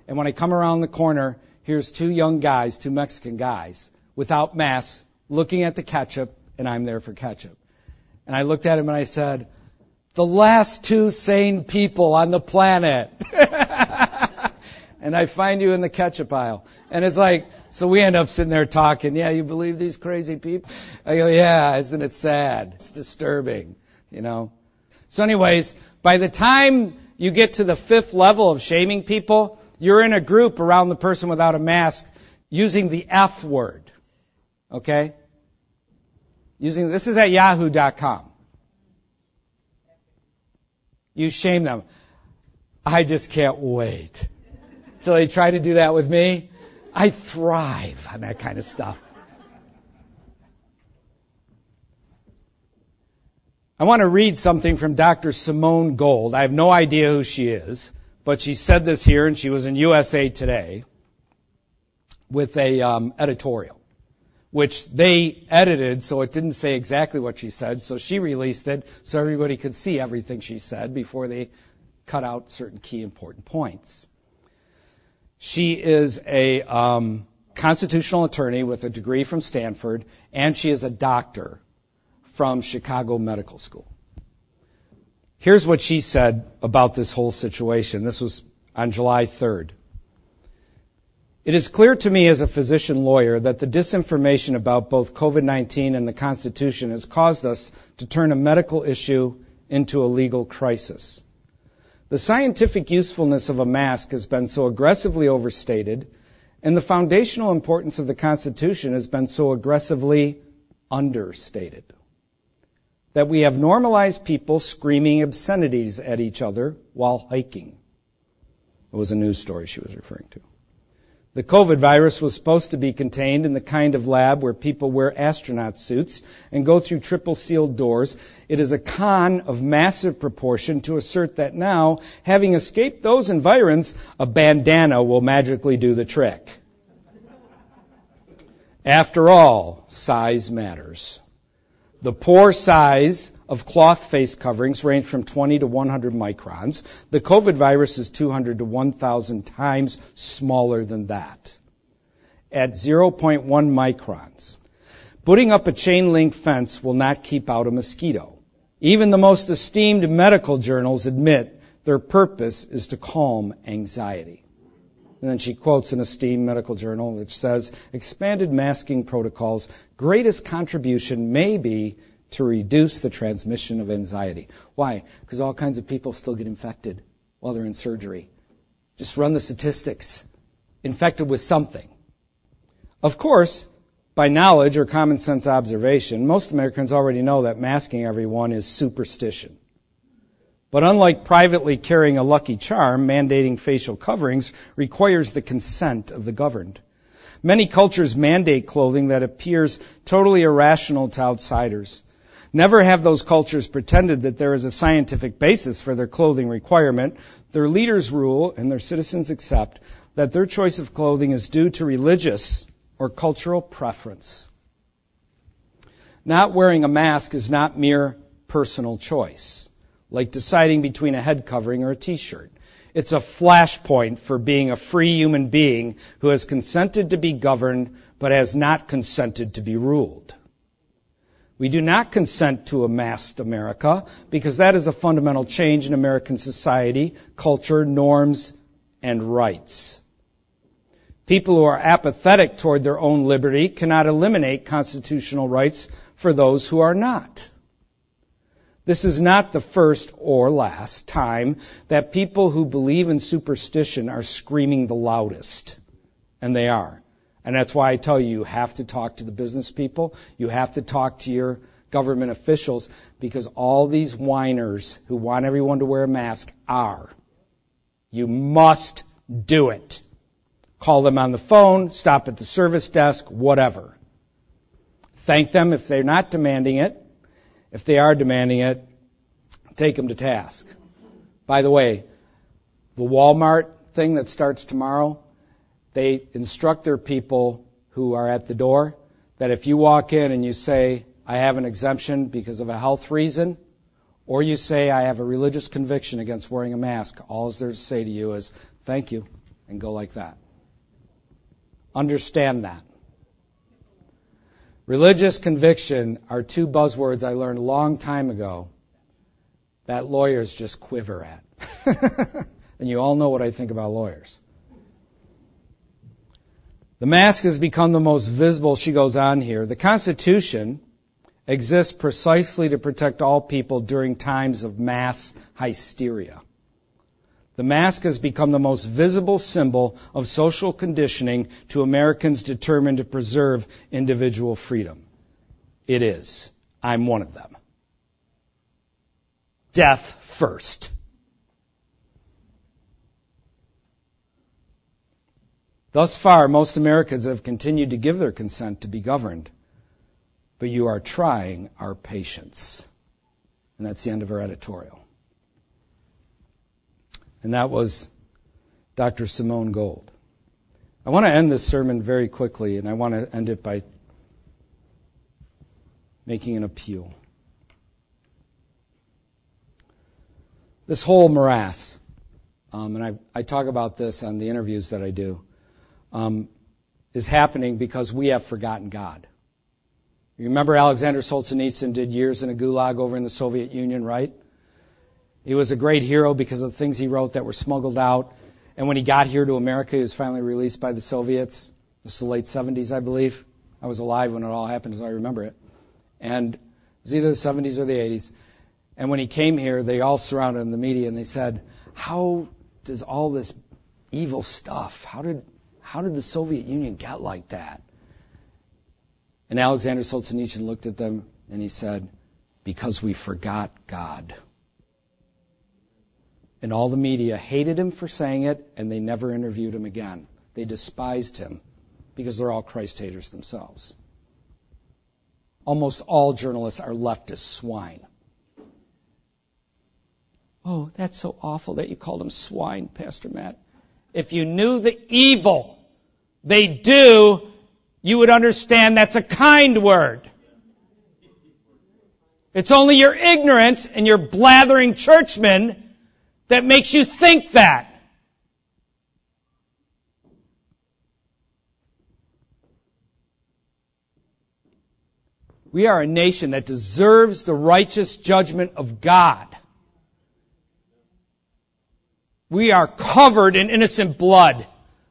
S1: And when I come around the corner, here's two young guys, two Mexican guys, without masks, looking at the ketchup, and I'm there for ketchup. And I looked at him and I said, the last two sane people on the planet. and I find you in the ketchup aisle. And it's like, so we end up sitting there talking, yeah, you believe these crazy people? I go, yeah, isn't it sad? It's disturbing, you know? So anyways, by the time you get to the fifth level of shaming people, you're in a group around the person without a mask using the F word. Okay? Using, this is at yahoo.com. You shame them. I just can't wait till they try to do that with me. I thrive on that kind of stuff. I want to read something from Dr. Simone Gold. I have no idea who she is, but she said this here, and she was in USA Today with a um, editorial, which they edited so it didn't say exactly what she said. So she released it so everybody could see everything she said before they cut out certain key important points. She is a um, constitutional attorney with a degree from Stanford, and she is a doctor from Chicago Medical School. Here's what she said about this whole situation. This was on July 3rd. It is clear to me as a physician lawyer that the disinformation about both COVID-19 and the Constitution has caused us to turn a medical issue into a legal crisis. The scientific usefulness of a mask has been so aggressively overstated, and the foundational importance of the Constitution has been so aggressively understated that we have normalized people screaming obscenities at each other while hiking. It was a news story she was referring to. The COVID virus was supposed to be contained in the kind of lab where people wear astronaut suits and go through triple sealed doors. It is a con of massive proportion to assert that now, having escaped those environs, a bandana will magically do the trick. After all, size matters. The pore size of cloth face coverings range from 20 to 100 microns. The COVID virus is 200 to 1,000 times smaller than that. At 0.1 microns. Putting up a chain link fence will not keep out a mosquito. Even the most esteemed medical journals admit their purpose is to calm anxiety. And then she quotes an esteemed medical journal which says, expanded masking protocols, greatest contribution may be to reduce the transmission of anxiety. Why? Because all kinds of people still get infected while they're in surgery. Just run the statistics. Infected with something. Of course, by knowledge or common sense observation, most Americans already know that masking everyone is superstition. But unlike privately carrying a lucky charm, mandating facial coverings requires the consent of the governed. Many cultures mandate clothing that appears totally irrational to outsiders. Never have those cultures pretended that there is a scientific basis for their clothing requirement. Their leaders rule and their citizens accept that their choice of clothing is due to religious or cultural preference. Not wearing a mask is not mere personal choice like deciding between a head covering or a t-shirt. It's a flashpoint for being a free human being who has consented to be governed but has not consented to be ruled. We do not consent to a masked America because that is a fundamental change in American society, culture, norms, and rights. People who are apathetic toward their own liberty cannot eliminate constitutional rights for those who are not. This is not the first or last time that people who believe in superstition are screaming the loudest. And they are. And that's why I tell you, you have to talk to the business people. You have to talk to your government officials because all these whiners who want everyone to wear a mask are. You must do it. Call them on the phone, stop at the service desk, whatever. Thank them if they're not demanding it. If they are demanding it, take them to task. By the way, the Walmart thing that starts tomorrow, they instruct their people who are at the door that if you walk in and you say, I have an exemption because of a health reason, or you say, I have a religious conviction against wearing a mask, all there's to say to you is, thank you, and go like that. Understand that. Religious conviction are two buzzwords I learned a long time ago that lawyers just quiver at. and you all know what I think about lawyers. The mask has become the most visible, she goes on here. The Constitution exists precisely to protect all people during times of mass hysteria. The mask has become the most visible symbol of social conditioning to Americans determined to preserve individual freedom. It is. I'm one of them. Death first. Thus far, most Americans have continued to give their consent to be governed, but you are trying our patience. And that's the end of her editorial. And that was Dr. Simone Gold. I want to end this sermon very quickly, and I want to end it by making an appeal. This whole morass, um, and I, I, talk about this on the interviews that I do, um, is happening because we have forgotten God. You remember Alexander Solzhenitsyn did years in a gulag over in the Soviet Union, right? He was a great hero because of the things he wrote that were smuggled out. And when he got here to America, he was finally released by the Soviets. It was the late 70s, I believe. I was alive when it all happened, so I remember it. And it was either the 70s or the 80s. And when he came here, they all surrounded him, in the media, and they said, "How does all this evil stuff? How did how did the Soviet Union get like that?" And Alexander Solzhenitsyn looked at them and he said, "Because we forgot God." And all the media hated him for saying it, and they never interviewed him again. They despised him because they're all Christ haters themselves. Almost all journalists are leftist swine. Oh, that's so awful that you called them swine, Pastor Matt. If you knew the evil they do, you would understand that's a kind word. It's only your ignorance and your blathering churchmen that makes you think that. We are a nation that deserves the righteous judgment of God. We are covered in innocent blood.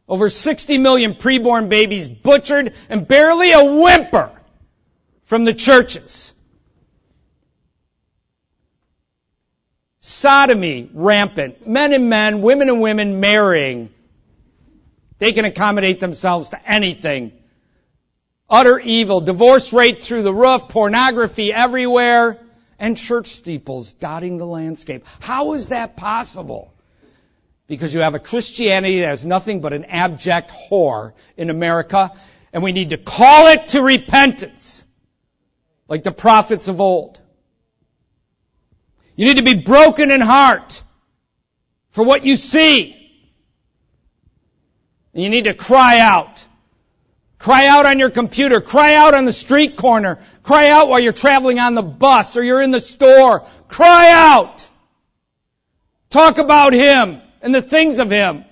S1: Over 60 million preborn babies butchered and barely a whimper from the churches. Sodomy rampant. Men and men, women and women marrying. They can accommodate themselves to anything. Utter evil. Divorce rate through the roof. Pornography everywhere. And church steeples dotting the landscape. How is that possible? Because you have a Christianity that has nothing but an abject whore in America, and we need to call it to repentance, like the prophets of old. You need to be broken in heart for what you see. And you need to cry out. Cry out on your computer. Cry out on the street corner. Cry out while you're traveling on the bus or you're in the store. Cry out. Talk about Him and the things of Him.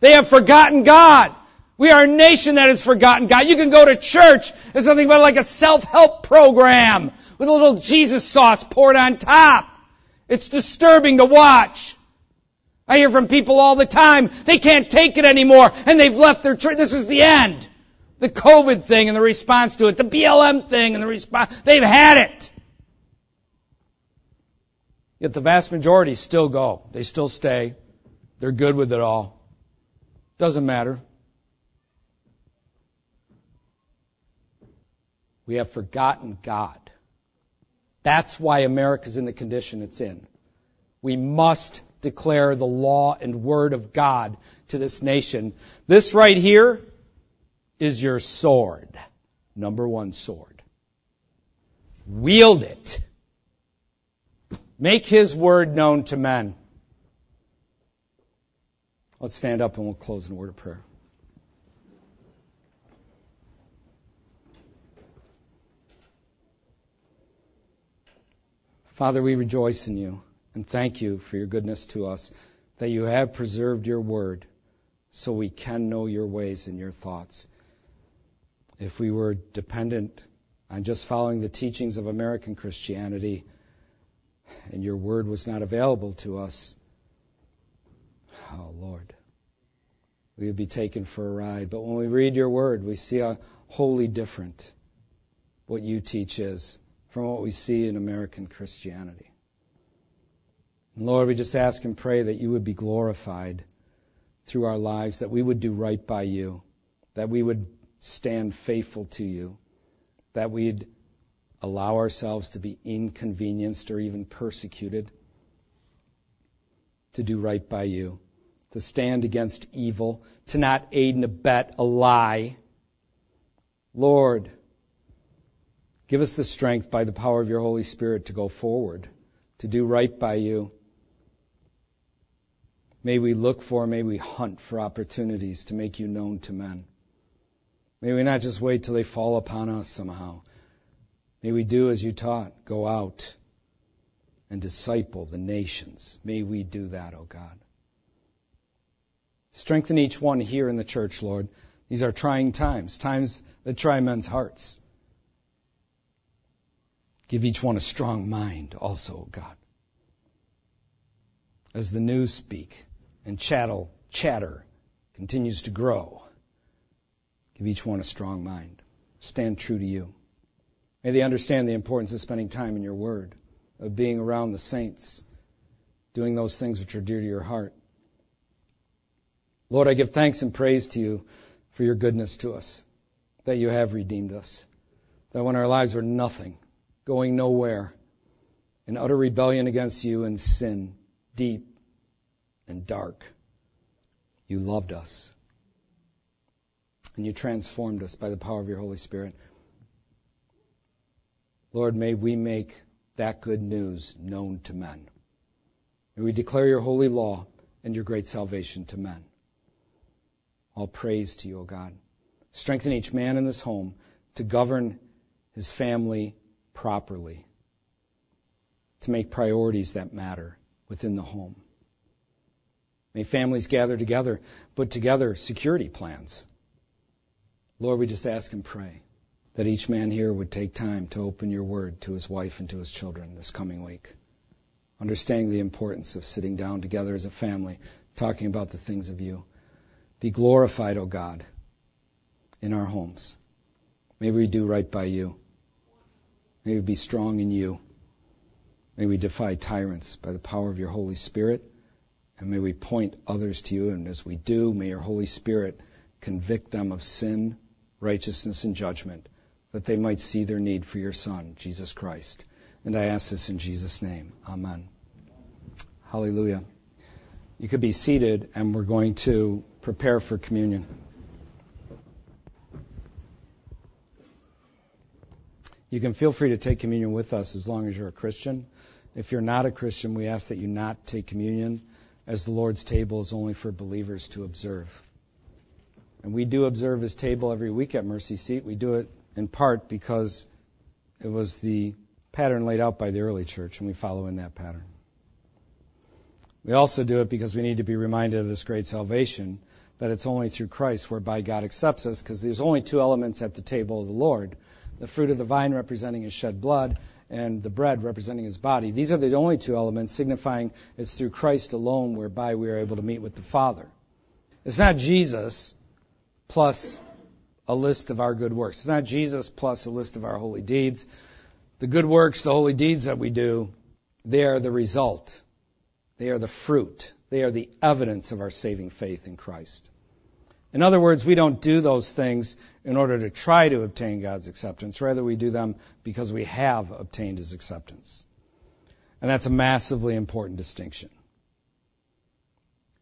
S1: They have forgotten God. We are a nation that has forgotten God. You can go to church as something about like a self-help program with a little Jesus sauce poured on top. It's disturbing to watch. I hear from people all the time, they can't take it anymore, and they've left their church. This is the end. The COVID thing and the response to it, the BLM thing and the response, they've had it. Yet the vast majority still go. They still stay. They're good with it all. Doesn't matter. We have forgotten God. That's why America's in the condition it's in. We must declare the law and word of God to this nation. This right here is your sword. Number one sword. Wield it. Make his word known to men. Let's stand up and we'll close in a word of prayer. Father, we rejoice in you and thank you for your goodness to us, that you have preserved your word so we can know your ways and your thoughts. If we were dependent on just following the teachings of American Christianity and your word was not available to us, oh Lord, we would be taken for a ride. But when we read your word, we see a wholly different what you teach is from what we see in American Christianity. And Lord, we just ask and pray that you would be glorified through our lives, that we would do right by you, that we would stand faithful to you, that we'd allow ourselves to be inconvenienced or even persecuted, to do right by you, to stand against evil, to not aid and abet a lie. Lord, Give us the strength by the power of your Holy Spirit to go forward, to do right by you. May we look for, may we hunt for opportunities to make you known to men. May we not just wait till they fall upon us somehow. May we do as you taught, go out and disciple the nations. May we do that, O oh God. Strengthen each one here in the church, Lord. These are trying times, times that try men's hearts. Give each one a strong mind also, God. As the news speak and chattel, chatter continues to grow, give each one a strong mind. Stand true to you. May they understand the importance of spending time in your word, of being around the saints, doing those things which are dear to your heart. Lord, I give thanks and praise to you for your goodness to us, that you have redeemed us, that when our lives were nothing, going nowhere, in utter rebellion against you and sin, deep and dark. You loved us. And you transformed us by the power of your Holy Spirit. Lord, may we make that good news known to men. May we declare your holy law and your great salvation to men. All praise to you, O God. Strengthen each man in this home to govern his family properly, to make priorities that matter within the home. May families gather together, put together security plans. Lord, we just ask and pray that each man here would take time to open your word to his wife and to his children this coming week, understanding the importance of sitting down together as a family, talking about the things of you. Be glorified, O God, in our homes. May we do right by you. May we be strong in you. May we defy tyrants by the power of your Holy Spirit. And may we point others to you. And as we do, may your Holy Spirit convict them of sin, righteousness, and judgment, that they might see their need for your Son, Jesus Christ. And I ask this in Jesus' name. Amen. Hallelujah. You could be seated, and we're going to prepare for communion. You can feel free to take communion with us as long as you're a Christian. If you're not a Christian, we ask that you not take communion, as the Lord's table is only for believers to observe. And we do observe his table every week at Mercy Seat. We do it in part because it was the pattern laid out by the early church, and we follow in that pattern. We also do it because we need to be reminded of this great salvation, that it's only through Christ whereby God accepts us, because there's only two elements at the table of the Lord the fruit of the vine representing his shed blood, and the bread representing his body. These are the only two elements signifying it's through Christ alone whereby we are able to meet with the Father. It's not Jesus plus a list of our good works. It's not Jesus plus a list of our holy deeds. The good works, the holy deeds that we do, they are the result. They are the fruit. They are the evidence of our saving faith in Christ. In other words, we don't do those things in order to try to obtain God's acceptance. Rather, we do them because we have obtained His acceptance. And that's a massively important distinction.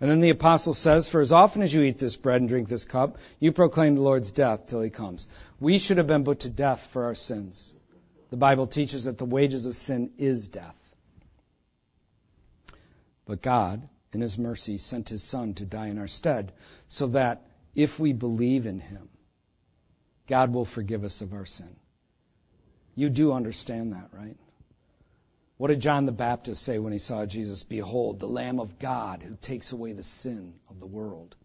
S1: And then the apostle says, For as often as you eat this bread and drink this cup, you proclaim the Lord's death till he comes. We should have been put to death for our sins. The Bible teaches that the wages of sin is death. But God, in his mercy, sent his Son to die in our stead, so that if we believe in him, God will forgive us of our sin. You do understand that, right? What did John the Baptist say when he saw Jesus? Behold, the Lamb of God who takes away the sin of the world.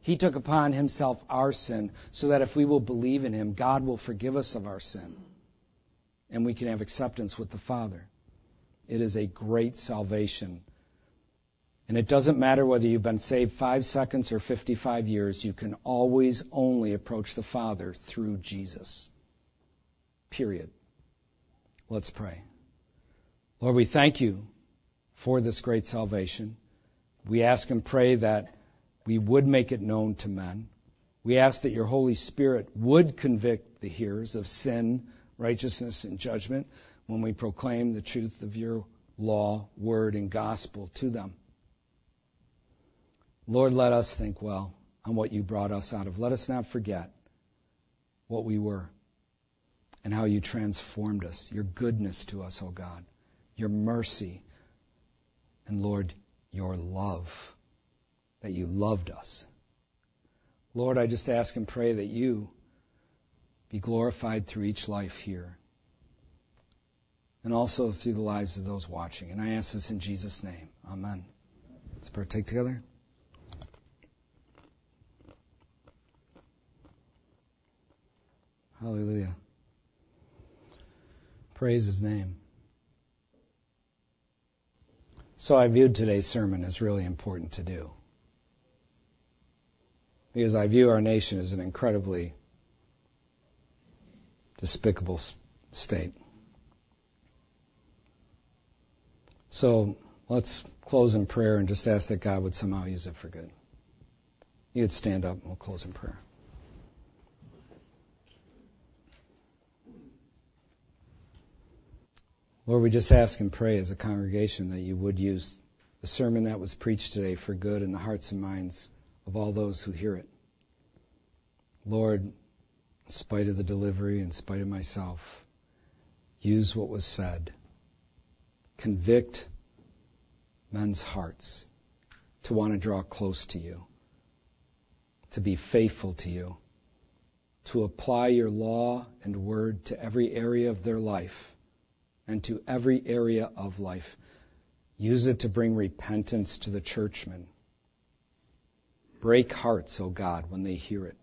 S1: He took upon himself our sin so that if we will believe in him, God will forgive us of our sin and we can have acceptance with the Father. It is a great salvation. And it doesn't matter whether you've been saved five seconds or 55 years, you can always only approach the Father through Jesus. Period. Let's pray. Lord, we thank you for this great salvation. We ask and pray that we would make it known to men. We ask that your Holy Spirit would convict the hearers of sin, righteousness, and judgment when we proclaim the truth of your law, word, and gospel to them. Lord, let us think well on what you brought us out of. Let us not forget what we were and how you transformed us, your goodness to us, O oh God your mercy, and Lord, your love, that you loved us. Lord, I just ask and pray that you be glorified through each life here and also through the lives of those watching. And I ask this in Jesus' name. Amen. Let's partake together. Hallelujah. Praise his name. So I viewed today's sermon as really important to do. Because I view our nation as an incredibly despicable state. So let's close in prayer and just ask that God would somehow use it for good. You'd stand up and we'll close in prayer. Lord, we just ask and pray as a congregation that you would use the sermon that was preached today for good in the hearts and minds of all those who hear it. Lord, in spite of the delivery, in spite of myself, use what was said. Convict men's hearts to want to draw close to you, to be faithful to you, to apply your law and word to every area of their life and to every area of life. Use it to bring repentance to the churchmen. Break hearts, O God, when they hear it.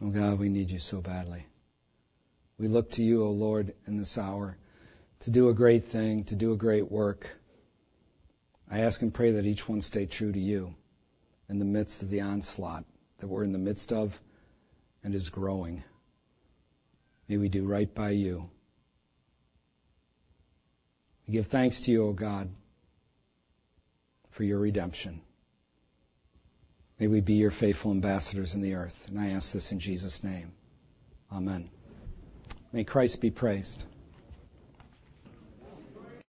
S1: Oh God, we need you so badly. We look to you, O Lord, in this hour to do a great thing, to do a great work. I ask and pray that each one stay true to you in the midst of the onslaught that we're in the midst of and is growing. May we do right by you. We give thanks to you, O God, for your redemption. May we be your faithful ambassadors in the earth. And I ask this in Jesus' name. Amen. May Christ be praised.